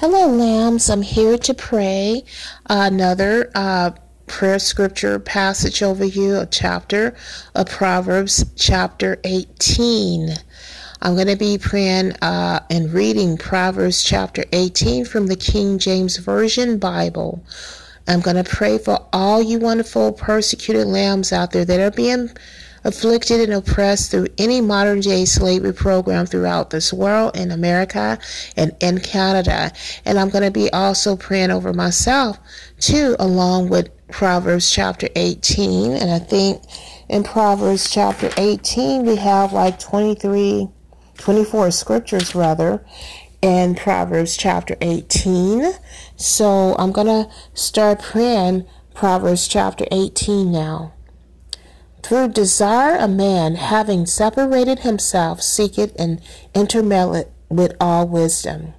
Hello, lambs. I'm here to pray another uh, prayer scripture passage over you, a chapter of Proverbs, chapter 18. I'm going to be praying uh, and reading Proverbs chapter 18 from the King James Version Bible. I'm going to pray for all you wonderful persecuted lambs out there that are being afflicted and oppressed through any modern day slavery program throughout this world, in America, and in Canada. And I'm going to be also praying over myself too, along with Proverbs chapter 18. And I think in Proverbs chapter 18, we have like 23, 24 scriptures rather in Proverbs chapter 18. So I'm going to start praying Proverbs chapter 18 now. Through desire a man, having separated himself, seeketh and intermeddleth with all wisdom.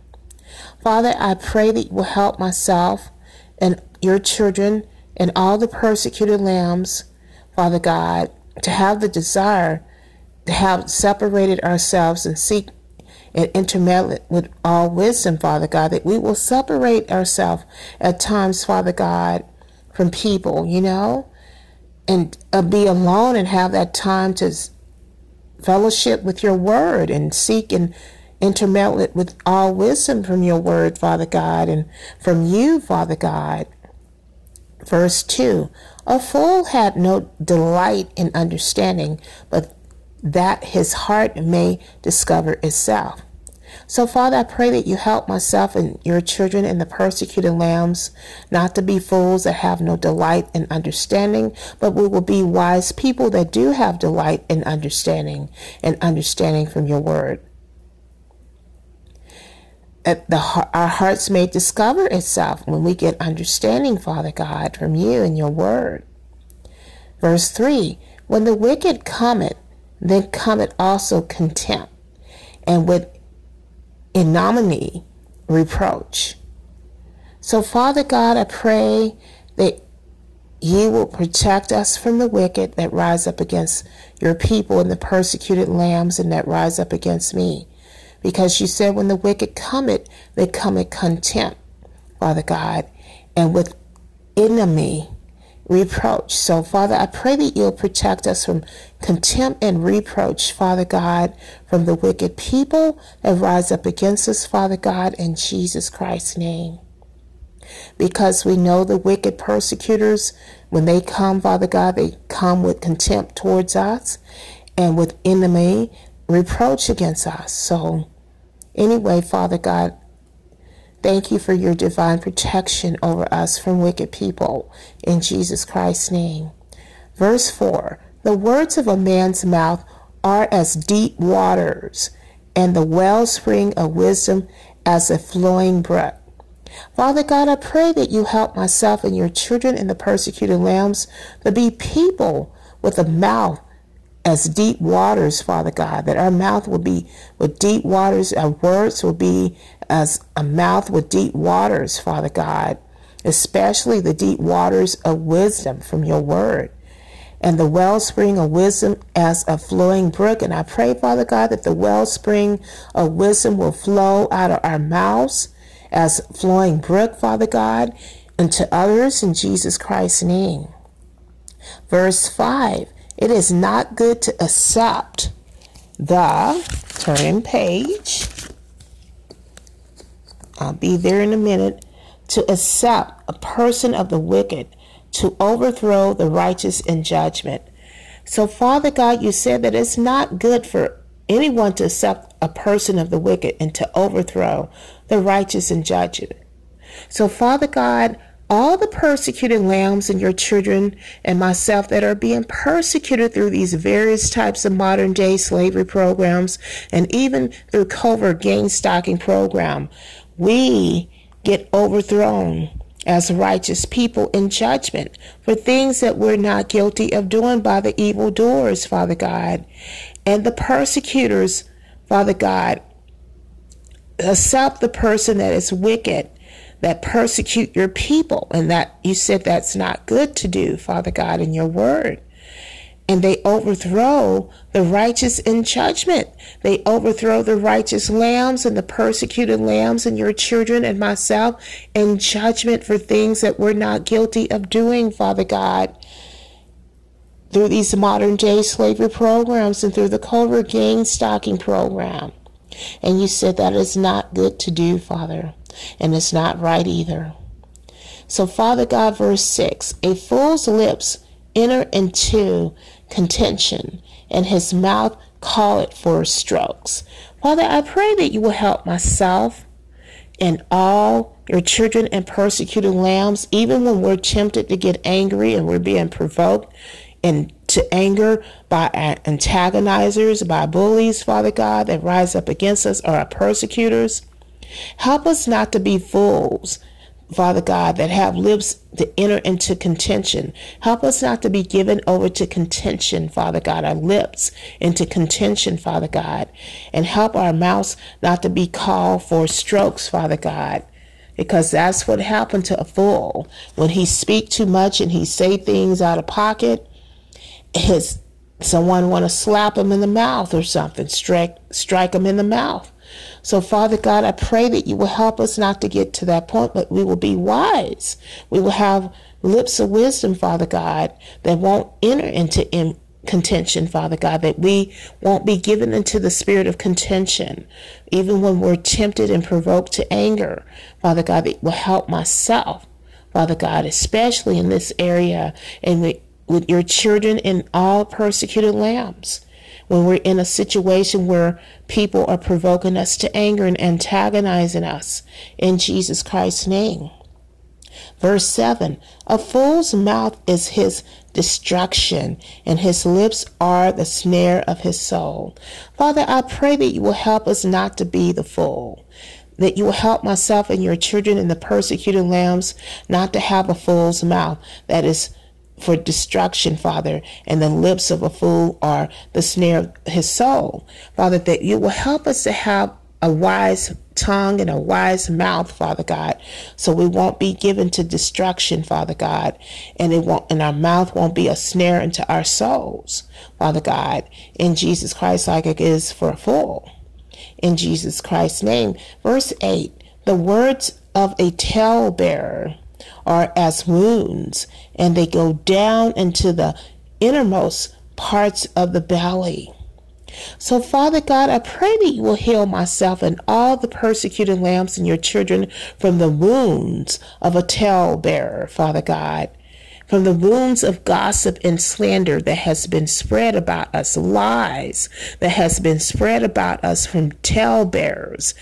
Father, I pray that you will help myself and your children and all the persecuted lambs, Father God, to have the desire to have separated ourselves and seek and intermeddle with all wisdom, Father God, that we will separate ourselves at times, Father God, from people, you know, and uh, be alone and have that time to fellowship with your word and seek and intermeddle it with all wisdom from your word, Father God, and from you, Father God. Verse 2 A fool had no delight in understanding, but that his heart may discover itself. So, Father, I pray that you help myself and your children and the persecuted lambs not to be fools that have no delight in understanding, but we will be wise people that do have delight in understanding and understanding from your word. The, our hearts may discover itself when we get understanding, Father God, from you and your word. Verse 3 When the wicked cometh, then cometh also contempt, and with ignominy, reproach. So, Father God, I pray that you will protect us from the wicked that rise up against your people and the persecuted lambs and that rise up against me. Because you said when the wicked cometh, they come in contempt, Father God, and with enemy reproach. So, Father, I pray that you'll protect us from contempt and reproach, Father God, from the wicked people that rise up against us, Father God, in Jesus Christ's name. Because we know the wicked persecutors, when they come, Father God, they come with contempt towards us and with enemy reproach against us. So, anyway, Father God, Thank you for your divine protection over us from wicked people. In Jesus Christ's name. Verse 4 The words of a man's mouth are as deep waters, and the wellspring of wisdom as a flowing brook. Father God, I pray that you help myself and your children and the persecuted lambs to be people with a mouth as deep waters, Father God, that our mouth will be with deep waters, our words will be as a mouth with deep waters, Father God, especially the deep waters of wisdom from your word. And the wellspring of wisdom as a flowing brook. And I pray, Father God, that the wellspring of wisdom will flow out of our mouths as flowing brook, Father God, into others in Jesus Christ's name. Verse 5 It is not good to accept the, turn page, I'll be there in a minute, to accept a person of the wicked, to overthrow the righteous in judgment. So, Father God, you said that it's not good for anyone to accept a person of the wicked and to overthrow the righteous in judgment. So, Father God, all the persecuted lambs and your children and myself that are being persecuted through these various types of modern day slavery programs and even through covert gang stalking program we get overthrown as righteous people in judgment for things that we're not guilty of doing by the evil doers, Father God. And the persecutors, Father God, accept the person that is wicked, that persecute your people, and that you said that's not good to do, Father God, in your word. And they overthrow the righteous in judgment. They overthrow the righteous lambs and the persecuted lambs and your children and myself in judgment for things that we're not guilty of doing, Father God. Through these modern day slavery programs and through the covert gang stalking program. And you said that is not good to do, Father, and it's not right either. So, Father God, verse 6 A fool's lips enter into contention, and his mouth call it for strokes. Father, I pray that you will help myself and all your children and persecuted lambs, even when we're tempted to get angry and we're being provoked into anger by antagonizers, by bullies, Father God, that rise up against us or our persecutors. Help us not to be fools Father God, that have lips to enter into contention. Help us not to be given over to contention, Father God, our lips into contention, Father God. And help our mouths not to be called for strokes, Father God. Because that's what happened to a fool. When he speak too much and he say things out of pocket, his someone want to slap him in the mouth or something, strike strike him in the mouth. So, Father God, I pray that you will help us not to get to that point, but we will be wise. We will have lips of wisdom, Father God, that won't enter into in contention, Father God, that we won't be given into the spirit of contention, even when we're tempted and provoked to anger. Father God, that will help myself, Father God, especially in this area and with, with your children and all persecuted lambs when we're in a situation where people are provoking us to anger and antagonizing us in Jesus Christ's name. Verse 7 A fool's mouth is his destruction, and his lips are the snare of his soul. Father, I pray that you will help us not to be the fool. That you will help myself and your children and the persecuted lambs not to have a fool's mouth that is for destruction, Father, and the lips of a fool are the snare of his soul. Father, that you will help us to have a wise tongue and a wise mouth, Father God, so we won't be given to destruction, Father God, and it won't and our mouth won't be a snare into our souls, Father God, in Jesus Christ, like it is for a fool. In Jesus Christ's name. Verse 8 The words of a talebearer are as wounds, and they go down into the innermost parts of the belly. So, Father God, I pray that you will heal myself and all the persecuted lambs and your children from the wounds of a talebearer, Father God, from the wounds of gossip and slander that has been spread about us, lies that has been spread about us from talebearers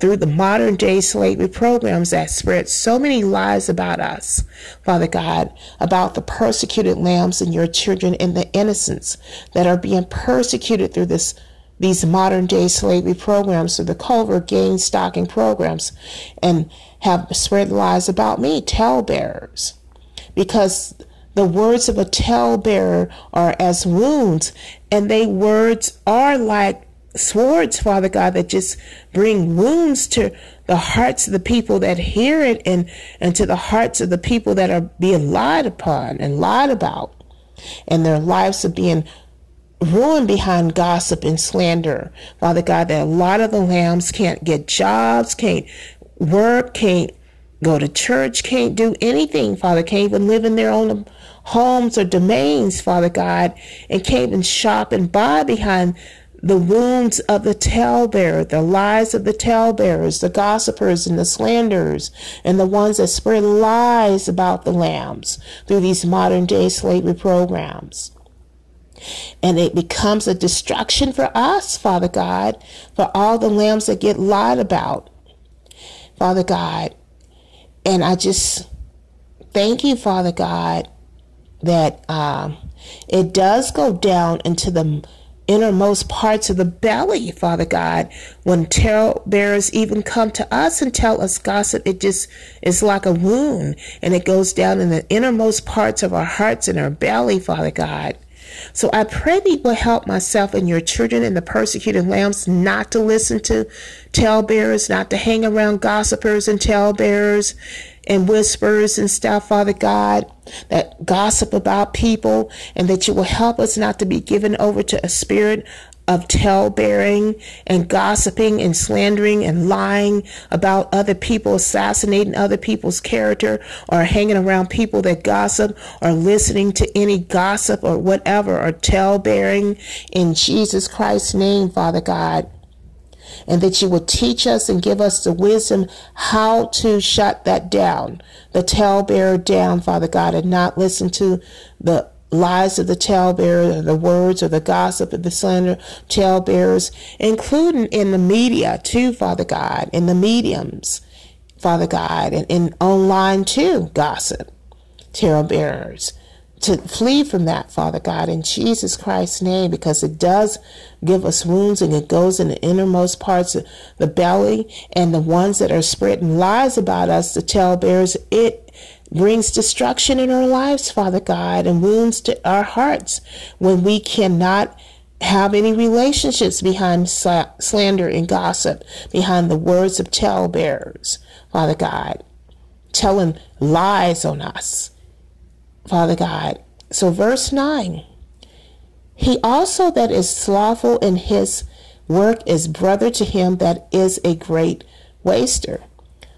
through the modern day slavery programs that spread so many lies about us, Father God, about the persecuted lambs and your children and the innocents that are being persecuted through this these modern day slavery programs through the covert gang stalking programs and have spread lies about me, tell bearers. Because the words of a tell bearer are as wounds, and they words are like swords, Father God, that just bring wounds to the hearts of the people that hear it and, and to the hearts of the people that are being lied upon and lied about. And their lives are being ruined behind gossip and slander. Father God, that a lot of the lambs can't get jobs, can't work, can't go to church, can't do anything, Father, can't even live in their own homes or domains, Father God, and can't even shop and buy behind the wounds of the talebearer, the lies of the talebearers, the gossipers and the slanderers, and the ones that spread lies about the lambs through these modern day slavery programs. And it becomes a destruction for us, Father God, for all the lambs that get lied about, Father God. And I just thank you, Father God, that um, it does go down into the innermost parts of the belly, Father God. When tale bearers even come to us and tell us gossip, it just is like a wound and it goes down in the innermost parts of our hearts and our belly, Father God. So I pray you will help myself and your children and the persecuted lambs not to listen to talebearers, not to hang around gossipers and talebearers and whispers and stuff, Father God, that gossip about people, and that you will help us not to be given over to a spirit of tale bearing and gossiping and slandering and lying about other people, assassinating other people's character, or hanging around people that gossip, or listening to any gossip or whatever, or tale bearing in Jesus Christ's name, Father God. And that you will teach us and give us the wisdom how to shut that down, the tale bearer down, Father God, and not listen to the lies of the talebearer, the words or the gossip of the slander talebearers, including in the media too, Father God, in the mediums, Father God, and in online too, gossip, talebearers. To flee from that, Father God, in Jesus Christ's name, because it does give us wounds and it goes in the innermost parts of the belly and the ones that are spreading lies about us, the talebearers, it brings destruction in our lives, Father God, and wounds to our hearts when we cannot have any relationships behind slander and gossip, behind the words of talebearers, Father God, telling lies on us, Father God. So, verse 9 He also that is slothful in his work is brother to him that is a great waster.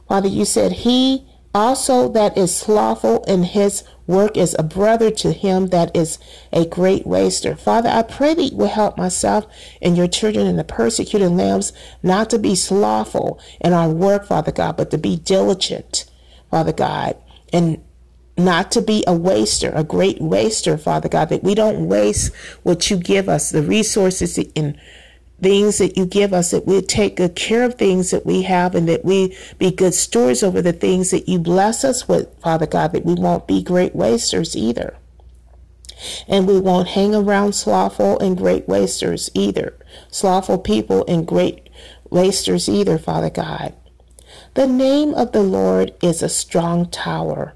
Father, you said, He also that is slothful in his work is a brother to him that is a great waster. Father, I pray that you will help myself and your children and the persecuted lambs not to be slothful in our work, Father God, but to be diligent, Father God, and not to be a waster, a great waster, Father God, that we don't waste what you give us, the resources and things that you give us, that we take good care of things that we have, and that we be good stewards over the things that you bless us with, Father God, that we won't be great wasters either. And we won't hang around slothful and great wasters either. Slothful people and great wasters either, Father God. The name of the Lord is a strong tower.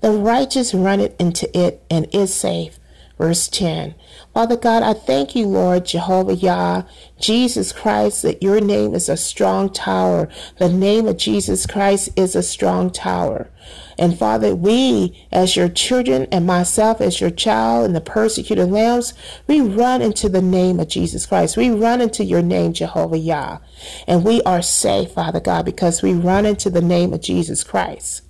The righteous run it into it and is safe. Verse 10. Father God, I thank you, Lord Jehovah Yah, Jesus Christ, that your name is a strong tower. The name of Jesus Christ is a strong tower. And Father, we as your children and myself as your child and the persecuted lambs, we run into the name of Jesus Christ. We run into your name, Jehovah Yah. And we are safe, Father God, because we run into the name of Jesus Christ.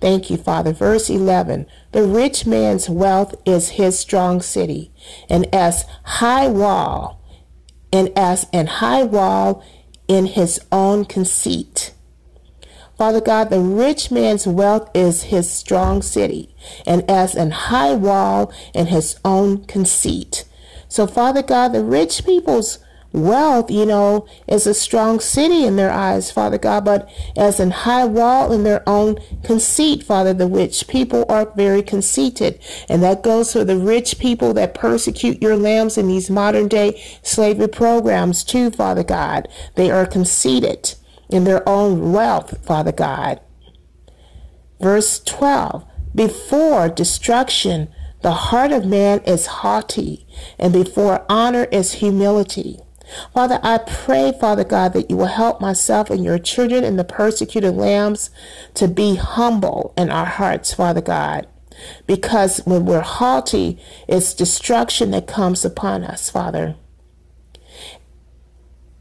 Thank you, Father. Verse 11 The rich man's wealth is his strong city, and as high wall, and as an high wall in his own conceit. Father God, the rich man's wealth is his strong city, and as an high wall in his own conceit. So, Father God, the rich people's wealth, you know, is a strong city in their eyes, Father God, but as an high wall in their own conceit, Father, the which people are very conceited. And that goes for the rich people that persecute your lambs in these modern day slavery programs too, Father God. They are conceited in their own wealth, Father God. Verse 12, before destruction, the heart of man is haughty, and before honor is humility. Father, I pray, Father God, that you will help myself and your children and the persecuted lambs to be humble in our hearts, Father God. Because when we're haughty, it's destruction that comes upon us, Father.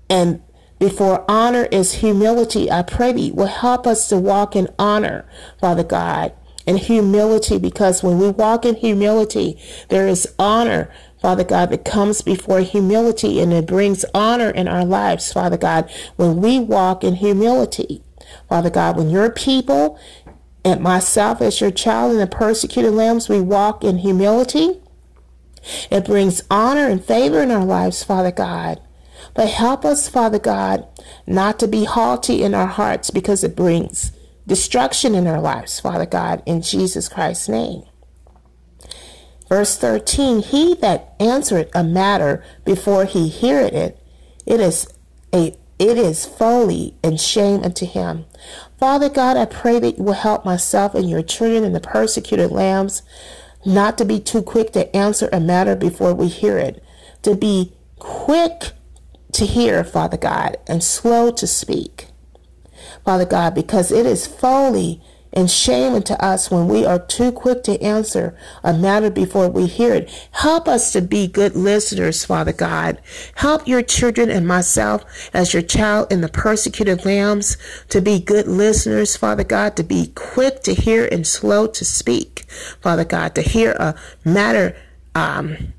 And before honor is humility, I pray you will help us to walk in honor, Father God, and humility, because when we walk in humility, there is honor Father God, that comes before humility and it brings honor in our lives, Father God, when we walk in humility. Father God, when your people and myself as your child and the persecuted lambs, we walk in humility, it brings honor and favor in our lives, Father God. But help us, Father God, not to be haughty in our hearts because it brings destruction in our lives, Father God, in Jesus Christ's name. Verse 13, he that answereth a matter before he heareth it, it is a it is folly and shame unto him. Father God, I pray that you will help myself and your children and the persecuted lambs not to be too quick to answer a matter before we hear it, to be quick to hear, Father God, and slow to speak. Father God, because it is folly and shame unto us when we are too quick to answer a matter before we hear it. Help us to be good listeners, Father God. Help your children and myself as your child in the persecuted lambs to be good listeners, Father God, to be quick to hear and slow to speak, Father God, to hear a matter um,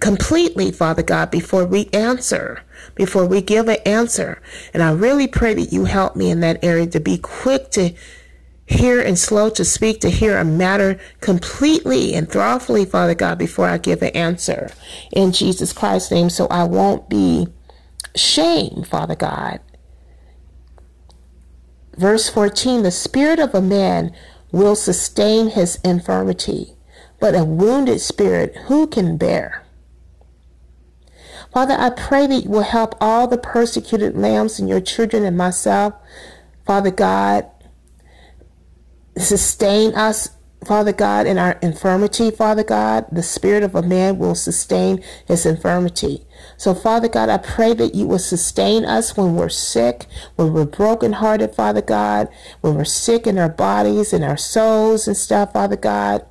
completely, Father God, before we answer, before we give an answer. And I really pray that you help me in that area to be quick to hear and slow to speak, to hear a matter completely and thoughtfully, Father God, before I give an answer in Jesus Christ's name, so I won't be shamed, Father God. Verse 14 The spirit of a man will sustain his infirmity, but a wounded spirit who can bear? Father, I pray that you will help all the persecuted lambs and your children and myself, Father God, sustain us, Father God, in our infirmity, Father God. The spirit of a man will sustain his infirmity. So, Father God, I pray that you will sustain us when we're sick, when we're brokenhearted, Father God, when we're sick in our bodies and our souls and stuff, Father God.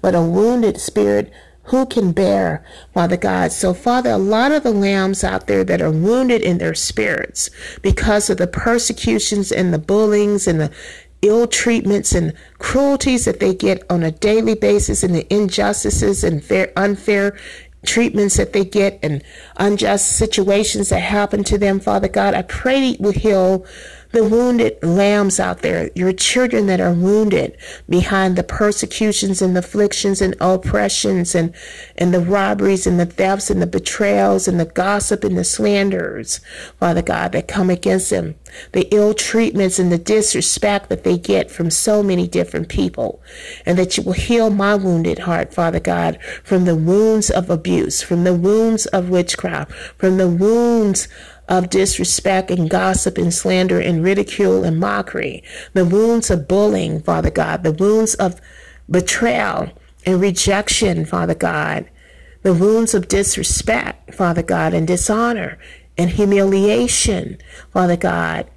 But a wounded spirit who can bear, Father God? So, Father, a lot of the lambs out there that are wounded in their spirits because of the persecutions and the bullyings and the ill treatments and cruelties that they get on a daily basis and the injustices and fair, unfair treatments that they get and unjust situations that happen to them, Father God. I pray you will heal the wounded lambs out there, your children that are wounded behind the persecutions and afflictions and oppressions and, and the robberies and the thefts and the betrayals and the gossip and the slanders, Father God, that come against them, the ill treatments and the disrespect that they get from so many different people, and that you will heal my wounded heart, Father God, from the wounds of abuse, from the wounds of witchcraft, from the wounds of disrespect and gossip and slander and ridicule and mockery, the wounds of bullying, Father God, the wounds of betrayal and rejection, Father God, the wounds of disrespect, Father God, and dishonor and humiliation, Father God,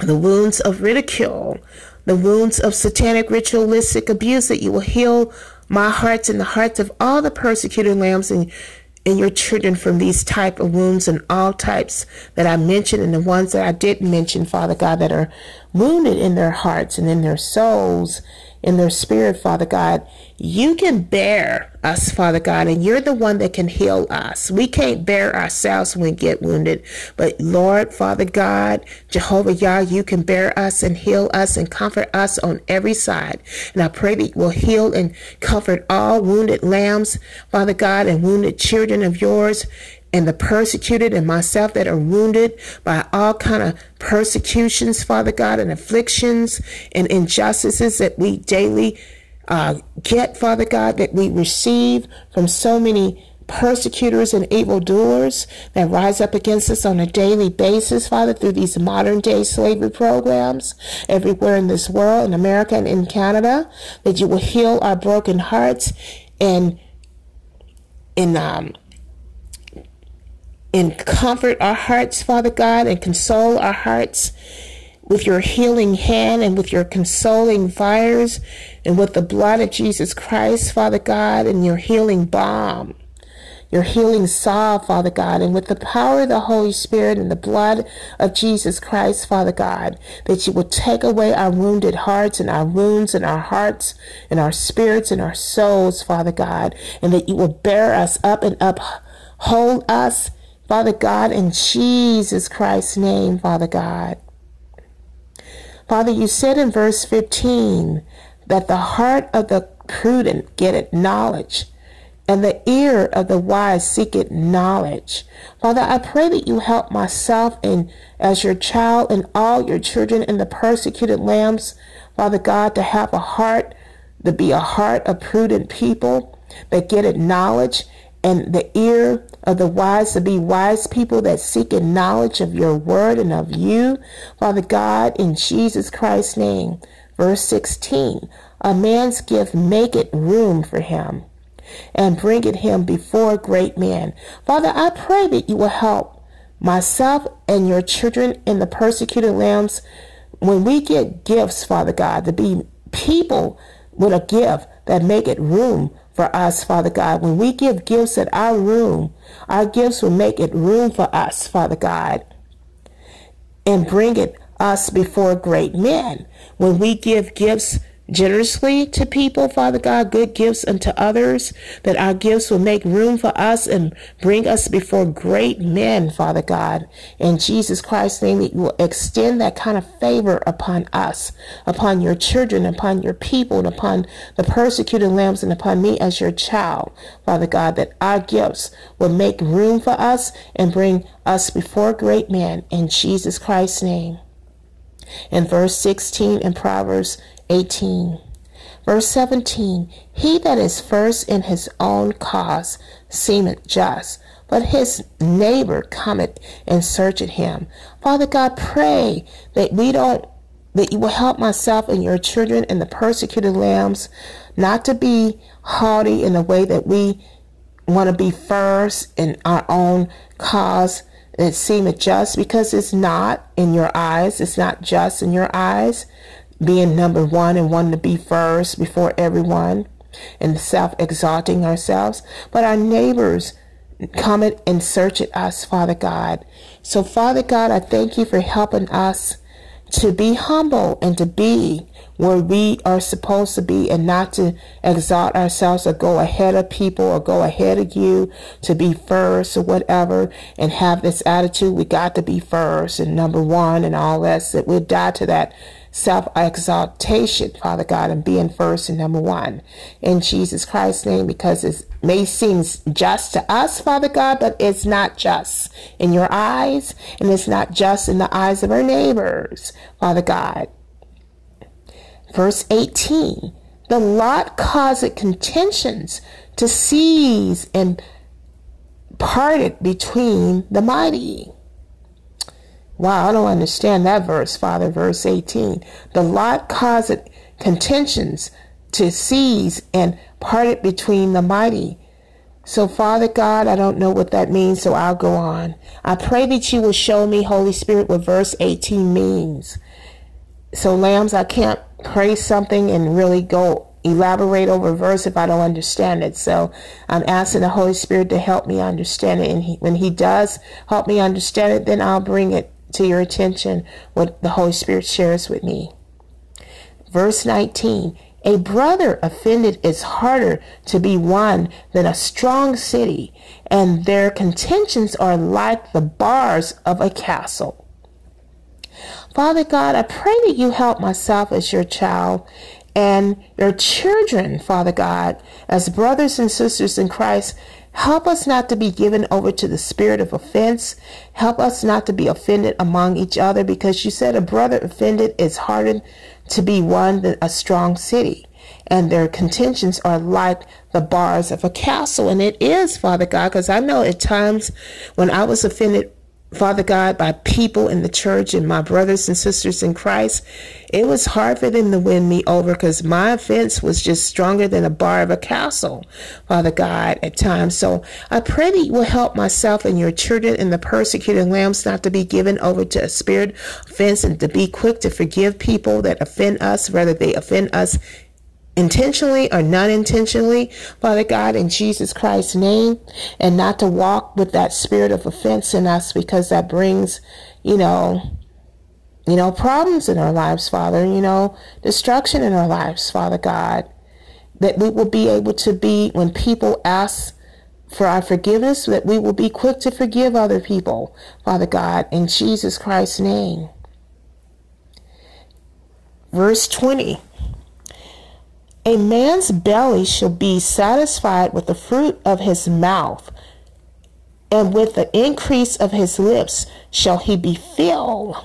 the wounds of ridicule, the wounds of satanic ritualistic abuse, that you will heal my hearts and the hearts of all the persecuted lambs and and your children from these type of wounds and all types that I mentioned and the ones that I didn't mention, Father God, that are wounded in their hearts and in their souls in their spirit, Father God. You can bear us, Father God, and you're the one that can heal us. We can't bear ourselves when we get wounded, but Lord, Father God, Jehovah Yah, you can bear us and heal us and comfort us on every side. And I pray that you will heal and comfort all wounded lambs, Father God, and wounded children of yours and the persecuted and myself that are wounded by all kind of persecutions, Father God, and afflictions and injustices that we daily uh, get, Father God, that we receive from so many persecutors and evildoers that rise up against us on a daily basis, Father, through these modern day slavery programs everywhere in this world, in America and in Canada, that you will heal our broken hearts and in um, and comfort our hearts, Father God, and console our hearts with your healing hand and with your consoling fires and with the blood of Jesus Christ, Father God, and your healing balm, your healing salve, Father God, and with the power of the Holy Spirit and the blood of Jesus Christ, Father God, that you will take away our wounded hearts and our wounds and our hearts and our spirits and our souls, Father God, and that you will bear us up and uphold us Father God, in Jesus Christ's name, Father God. Father, you said in verse 15 that the heart of the prudent getteth knowledge, and the ear of the wise seeketh knowledge. Father, I pray that you help myself and as your child and all your children and the persecuted lambs, Father God, to have a heart, to be a heart of prudent people that get knowledge and the ear of the wise to be wise people that seek in knowledge of your word and of you, Father God, in Jesus Christ's name. Verse 16, a man's gift maketh room for him and bringeth him before great men. Father, I pray that you will help myself and your children and the persecuted lambs when we get gifts, Father God, to be people with a gift that make it room for us, Father God. When we give gifts at our room, our gifts will make it room for us, Father God, and bring it us before great men. When we give gifts generously to people, Father God, good gifts unto others, that our gifts will make room for us and bring us before great men, Father God. In Jesus Christ's name, that you will extend that kind of favor upon us, upon your children, upon your people, and upon the persecuted lambs, and upon me as your child, Father God, that our gifts will make room for us and bring us before great men. In Jesus Christ's name. In verse 16 in Proverbs 18. Verse 17 He that is first in his own cause seemeth just, but his neighbor cometh and searcheth him. Father God, pray that we don't that you will help myself and your children and the persecuted lambs not to be haughty in the way that we want to be first in our own cause and it seemeth just because it's not in your eyes. It's not just in your eyes being number one and wanting to be first before everyone and self exalting ourselves, but our neighbors come and search at us, Father God. So, Father God, I thank you for helping us to be humble and to be where we are supposed to be and not to exalt ourselves or go ahead of people or go ahead of you to be first or whatever and have this attitude we got to be first and number one and all that that we'll die to that self exaltation, Father God, and being first and number one in Jesus Christ's name because it may seem just to us, Father God, but it's not just in your eyes and it's not just in the eyes of our neighbors, Father God. Verse 18 The lot caused contentions to seize and parted between the mighty. Wow, I don't understand that verse, Father. Verse 18. The lot caused contentions to seize and parted between the mighty. So, Father God, I don't know what that means, so I'll go on. I pray that you will show me, Holy Spirit, what verse 18 means. So, lambs, I can't pray something and really go elaborate over verse if I don't understand it. So I'm asking the Holy Spirit to help me understand it. And he, when He does help me understand it, then I'll bring it to your attention what the Holy Spirit shares with me. Verse 19 A brother offended is harder to be won than a strong city, and their contentions are like the bars of a castle. Father God, I pray that you help myself as your child and your children, Father God, as brothers and sisters in Christ, Help us not to be given over to the spirit of offense. Help us not to be offended among each other because you said a brother offended is harder to be won than a strong city. And their contentions are like the bars of a castle. And it is, Father God, because I know at times when I was offended Father God, by people in the church and my brothers and sisters in Christ, it was hard for them to win me over because my offense was just stronger than a bar of a castle, Father God, at times. So I pray that you will help myself and your children and the persecuted lambs not to be given over to a spirit offense and to be quick to forgive people that offend us, whether they offend us intentionally or non intentionally, Father God, in Jesus Christ's name, and not to walk with that spirit of offense in us because that brings, you know, you know, problems in our lives, Father, you know, destruction in our lives, Father God. That we will be able to be, when people ask for our forgiveness, that we will be quick to forgive other people, Father God, in Jesus Christ's name. Verse 20 a man's belly shall be satisfied with the fruit of his mouth, and with the increase of his lips shall he be filled.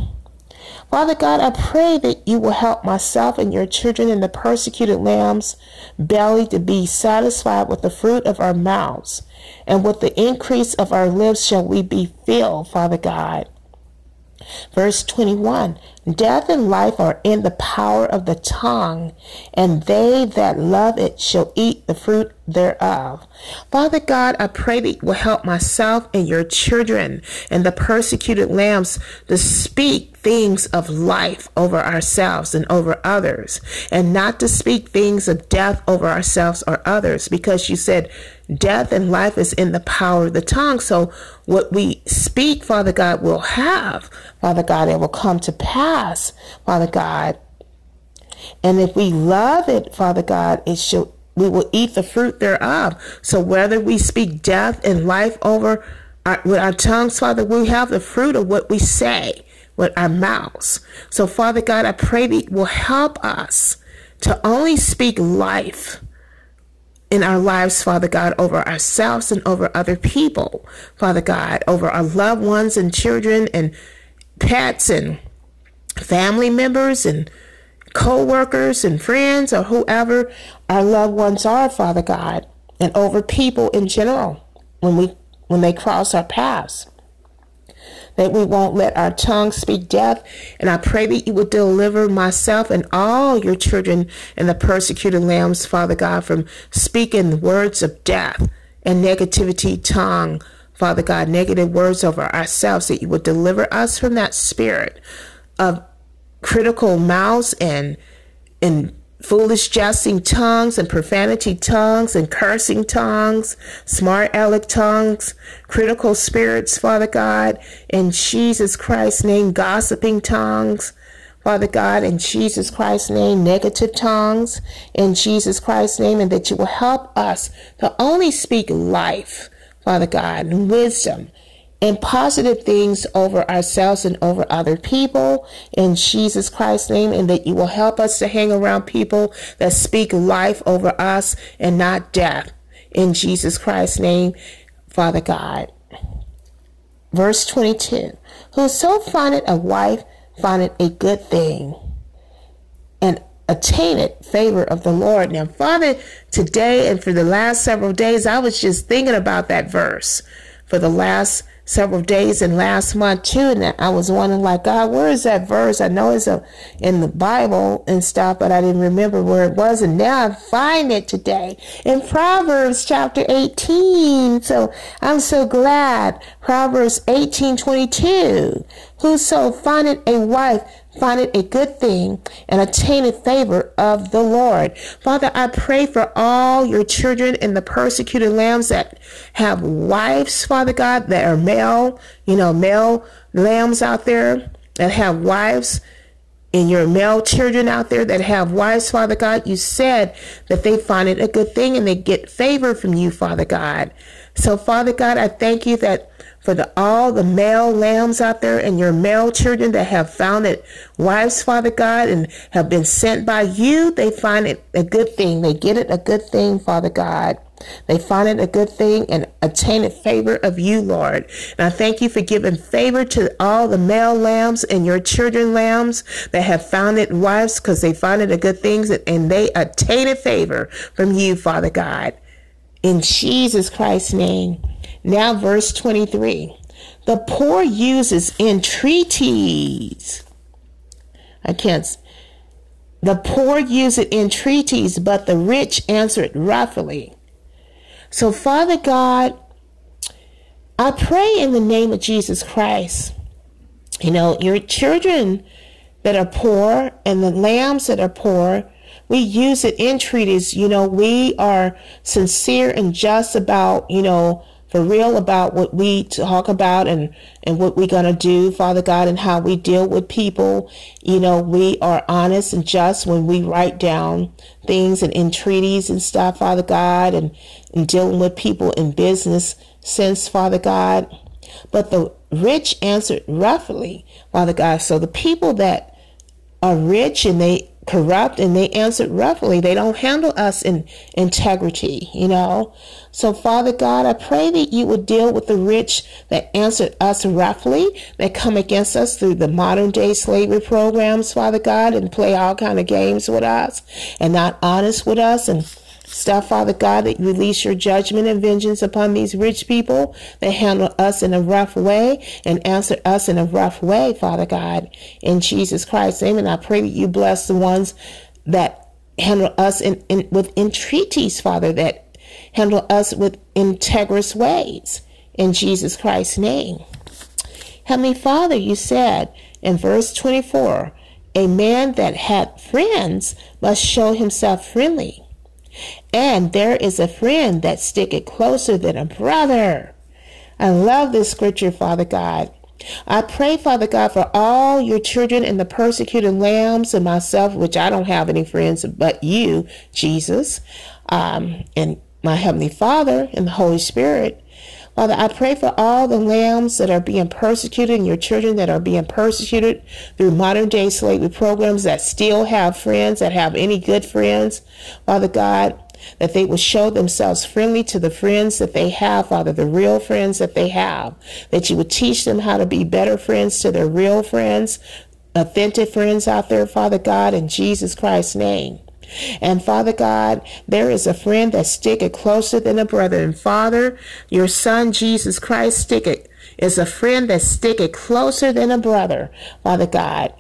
Father God, I pray that you will help myself and your children and the persecuted lamb's belly to be satisfied with the fruit of our mouths, and with the increase of our lips shall we be filled, Father God. Verse 21 Death and life are in the power of the tongue, and they that love it shall eat the fruit thereof. Father God, I pray that you will help myself and your children and the persecuted lambs to speak things of life over ourselves and over others, and not to speak things of death over ourselves or others, because you said death and life is in the power of the tongue. So what we speak, Father God, will have, Father God, it will come to pass, Father God. And if we love it, Father God, it shall we will eat the fruit thereof. So whether we speak death and life over our, with our tongues, Father, we have the fruit of what we say with our mouths. So Father God, I pray that you will help us to only speak life in our lives, Father God, over ourselves and over other people, Father God, over our loved ones and children and pets and family members and co-workers and friends or whoever our loved ones are, Father God, and over people in general when we when they cross our paths. That we won't let our tongue speak death. And I pray that you would deliver myself and all your children and the persecuted lambs, Father God, from speaking words of death and negativity tongue, Father God, negative words over ourselves, that you would deliver us from that spirit of critical mouths and and foolish jesting tongues and profanity tongues and cursing tongues, smart aleck tongues, critical spirits, Father God, in Jesus Christ's name, gossiping tongues, Father God, in Jesus Christ's name, negative tongues, in Jesus Christ's name, and that you will help us to only speak life, Father God, and wisdom and positive things over ourselves and over other people in Jesus Christ's name, and that you will help us to hang around people that speak life over us and not death in Jesus Christ's name, Father God. Verse 22 Whoso findeth a wife findeth a good thing and attaineth favor of the Lord. Now, Father, today and for the last several days, I was just thinking about that verse for the last several days and last month too. And I was wondering, like, God, where is that verse? I know it's a, in the Bible and stuff, but I didn't remember where it was. And now I find it today in Proverbs chapter 18. So I'm so glad. Proverbs 18 22. Whoso findeth a wife findeth a good thing and attaineth favor of the Lord. Father, I pray for all your children and the persecuted lambs that have wives, Father God, that are male, you know, male lambs out there that have wives and your male children out there that have wives, Father God, you said that they find it a good thing and they get favor from you, Father God. So, Father God, I thank you that for the all the male lambs out there and your male children that have found it wives, Father God, and have been sent by you, they find it a good thing. They get it a good thing, Father God. They find it a good thing and attain a favor of you, Lord. And I thank you for giving favor to all the male lambs and your children lambs that have found it wives because they find it a good thing and they attain a favor from you, Father God. In Jesus Christ's name. Now, verse 23. The poor uses entreaties. I can't. The poor use it entreaties, but the rich answer it roughly. So, Father God, I pray in the name of Jesus Christ. You know, your children that are poor and the lambs that are poor, we use it entreaties. You know, we are sincere and just about, you know, for real about what we talk about and, and what we're going to do, Father God, and how we deal with people. You know, we are honest and just when we write down things and entreaties and stuff, Father God, and, and dealing with people in business sense, Father God. But the rich answered roughly, Father God. So the people that are rich and they corrupt and they answered roughly. They don't handle us in integrity, you know. So, Father God, I pray that you would deal with the rich that answered us roughly, that come against us through the modern day slavery programs, Father God, and play all kind of games with us and not honest with us and stuff, Father God, that you release your judgment and vengeance upon these rich people that handle us in a rough way and answer us in a rough way, Father God, in Jesus Christ's name. And I pray that you bless the ones that handle us in, in with entreaties, Father, that handle us with integrous ways in Jesus Christ's name. Heavenly Father, you said In verse 24, a man that had friends must show himself friendly. And there is a friend that sticketh closer than a brother. I love this scripture, Father God. I pray, Father God, for all your children and the persecuted lambs and myself, which I don't have any friends but you, Jesus, um, and my Heavenly Father and the Holy Spirit. Father, I pray for all the lambs that are being persecuted and your children that are being persecuted through modern day slavery programs that still have friends, that have any good friends. Father God, that they will show themselves friendly to the friends that they have, Father, the real friends that they have, that you would teach them how to be better friends to their real friends, authentic friends out there, Father God, in Jesus Christ's name. And Father God, there is a friend that sticketh closer than a brother. And Father, your Son Jesus Christ sticketh is a friend that sticketh closer than a brother, Father God.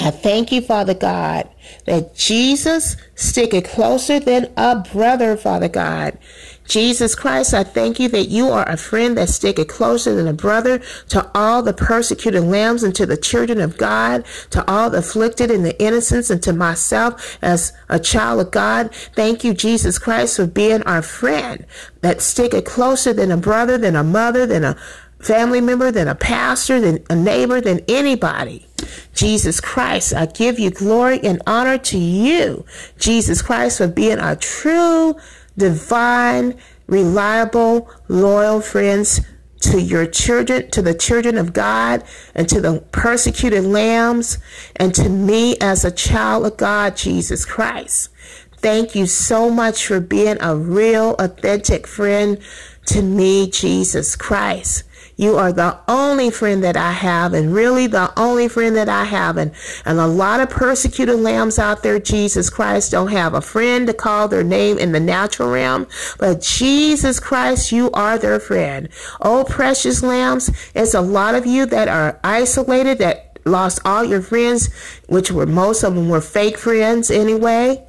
I thank you, Father God, that Jesus sticketh closer than a brother, Father God. Jesus Christ, I thank you that you are a friend that sticketh closer than a brother to all the persecuted lambs and to the children of God, to all the afflicted and the innocents and to myself as a child of God. Thank you, Jesus Christ, for being our friend that sticketh closer than a brother, than a mother, than a family member, than a pastor, than a neighbor, than anybody. Jesus Christ, I give you glory and honor to you, Jesus Christ, for being our true, divine, reliable, loyal friends to your children, to the children of God, and to the persecuted lambs, and to me as a child of God, Jesus Christ. Thank you so much for being a real, authentic friend to me, Jesus Christ. You are the only friend that I have, and really the only friend that I have. And, and a lot of persecuted lambs out there, Jesus Christ, don't have a friend to call their name in the natural realm. But Jesus Christ, you are their friend. Oh, precious lambs, it's a lot of you that are isolated, that lost all your friends, which were most of them were fake friends anyway,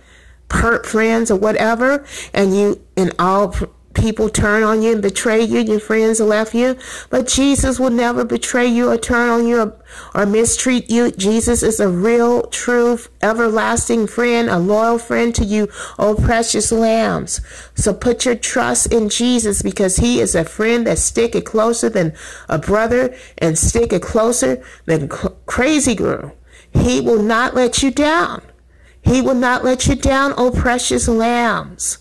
perp friends or whatever. And you, in all people turn on you and betray you, your friends left you, but Jesus will never betray you or turn on you or, or, mistreat you. Jesus is a real, true, everlasting friend, a loyal friend to you, oh precious lambs. So put your trust in Jesus because he is a friend that stick it closer than a brother and stick it closer than crazy girl. He will not let you down. He will not let you down, oh precious lambs.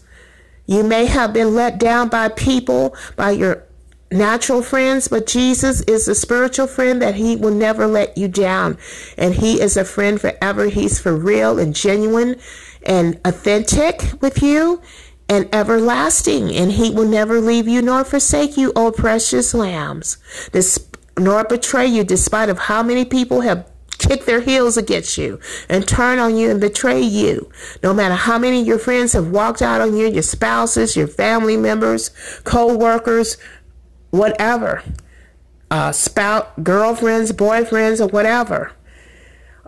You may have been let down by people, by your natural friends, but Jesus is a spiritual friend that he will never let you down. And he is a friend forever. He's for real and genuine and authentic with you and everlasting. And he will never leave you nor forsake you, O precious lambs, nor betray you despite of how many people have kick their heels against you and turn on you and betray you. No matter how many of your friends have walked out on you, your spouses, your family members, co-workers, whatever, uh, spout, girlfriends, boyfriends, or whatever.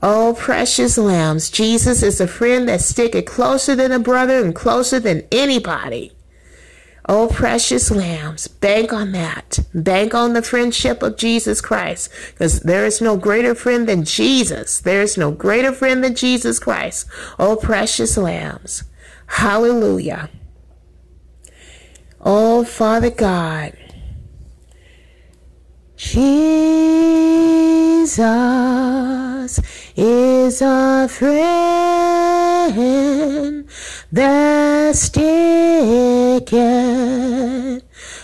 Oh, precious lambs, Jesus is a friend that sticketh closer than a brother and closer than anybody. Oh, precious lambs, bank on that. Bank on the friendship of Jesus Christ because there is no greater friend than Jesus. There is no greater friend than Jesus Christ. Oh, precious lambs. Hallelujah. Oh, Father God. Jesus is a friend that sticketh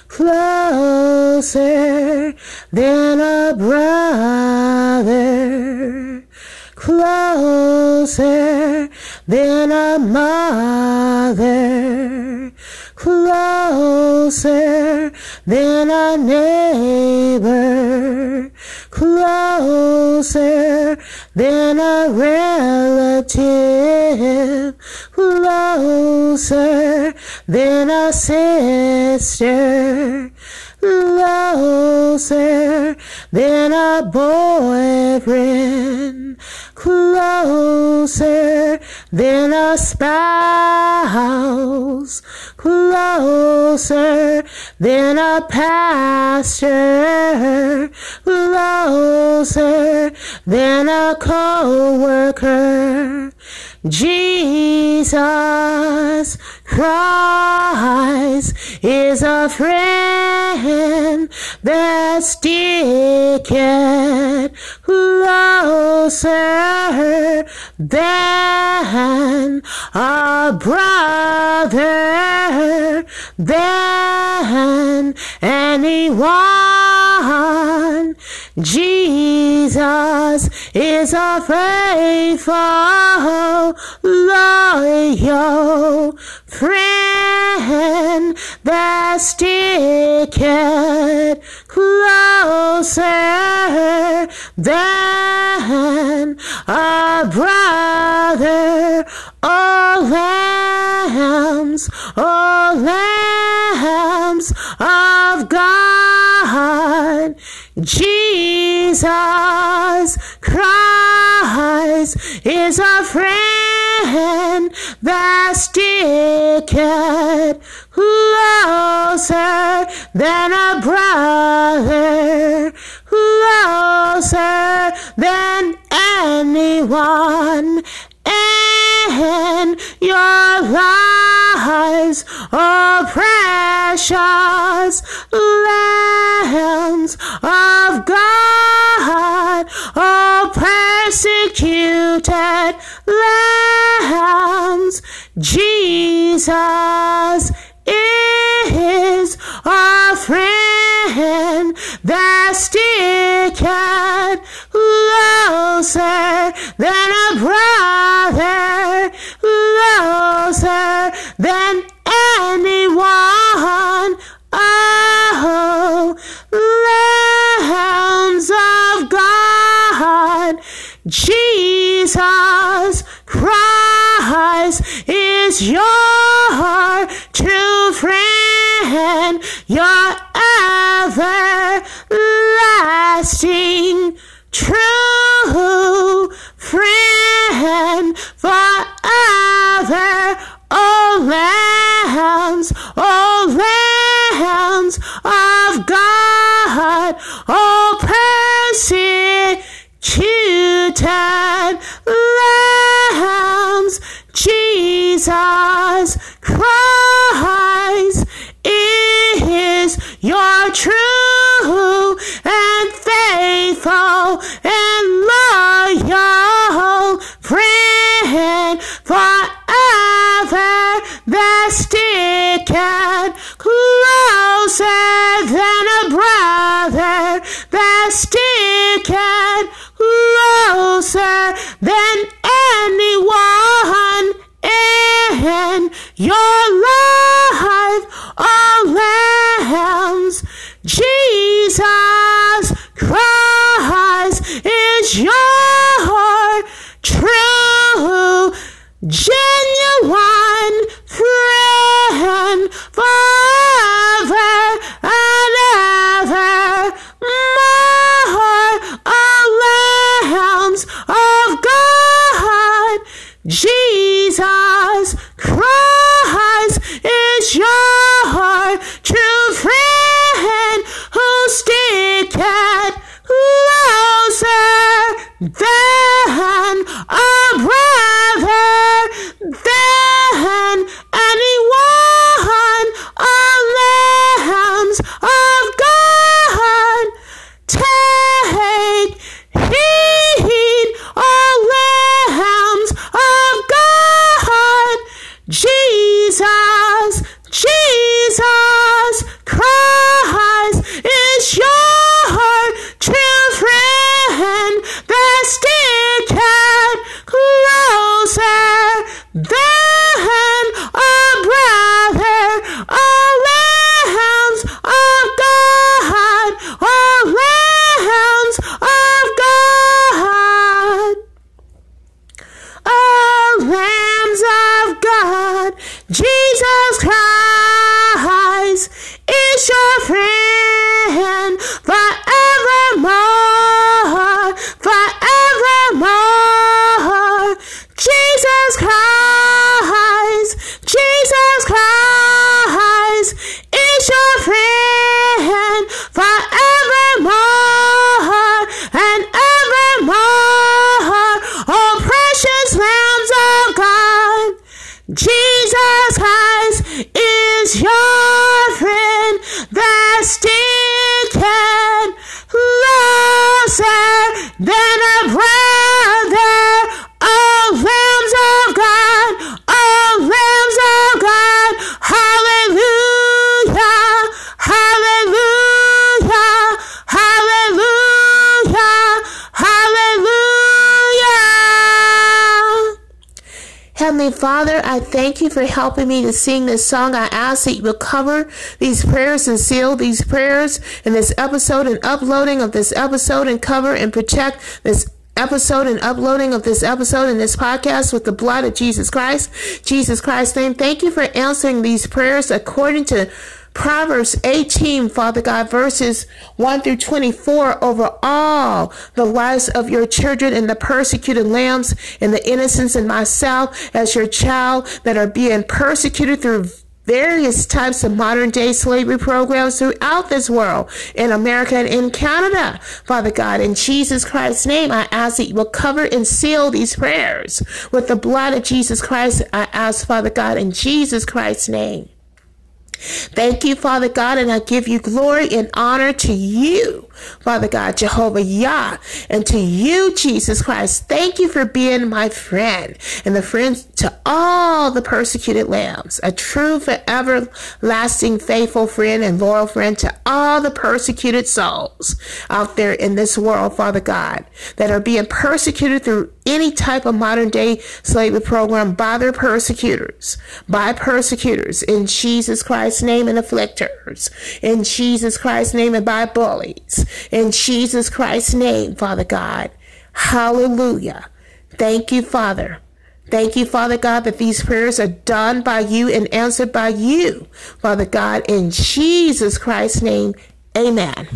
closer than a brother, closer than a mother, closer than a neighbor, closer than a relative, closer than a sister, closer than a boyfriend, closer than a spouse, closer than a pastor, closer than a co-worker. Jesus Christ is a friend that's sticketh closer than a brother than anyone. Jesus is a faithful, loyal friend that sticketh closer than a brother. Oh, lambs, oh, lambs of God. Jesus Christ is a friend that sticketh closer than a brother, closer than anyone. And your lives are precious lambs of God, all persecuted lambs. Jesus is a friend that sticketh closer than a brother, closer than anyone. Oh, lambs of God, Jesus Christ is your true your everlasting true friend forever. Oh, lambs, oh, lambs of God, oh, persecuted lambs, Jesus Christ is your true and faithful and loyal friend forever that sticketh closer than a brother that sticketh closer than anyone in your your Jesus Christ is your friend I thank you for helping me to sing this song. I ask that you will cover these prayers and seal these prayers in this episode and uploading of this episode and cover and protect this episode and uploading of this episode and this podcast with the blood of Jesus Christ. Jesus Christ's name. Thank you for answering these prayers according to Proverbs 18, Father God, verses 1 through 24 over all the lives of your children and the persecuted lambs and the innocents and myself as your child that are being persecuted through various types of modern day slavery programs throughout this world, in America and in Canada. Father God, in Jesus Christ's name, I ask that you will cover and seal these prayers with the blood of Jesus Christ. I ask, Father God, in Jesus Christ's name. Thank you, Father God, and I give you glory and honor to you, Father God, Jehovah Yah, and to you, Jesus Christ. Thank you for being my friend and the friend to all the persecuted lambs, a true, forever lasting, faithful friend and loyal friend to all the persecuted souls out there in this world, Father God, that are being persecuted through any type of modern day slavery program by their persecutors, by persecutors in Jesus Christ's name and afflictors, in Jesus Christ's name and by bullies, in Jesus Christ's name, Father God. Hallelujah. Thank you, Father. Thank you, Father God, that these prayers are done by you and answered by you, Father God, in Jesus Christ's name. Amen.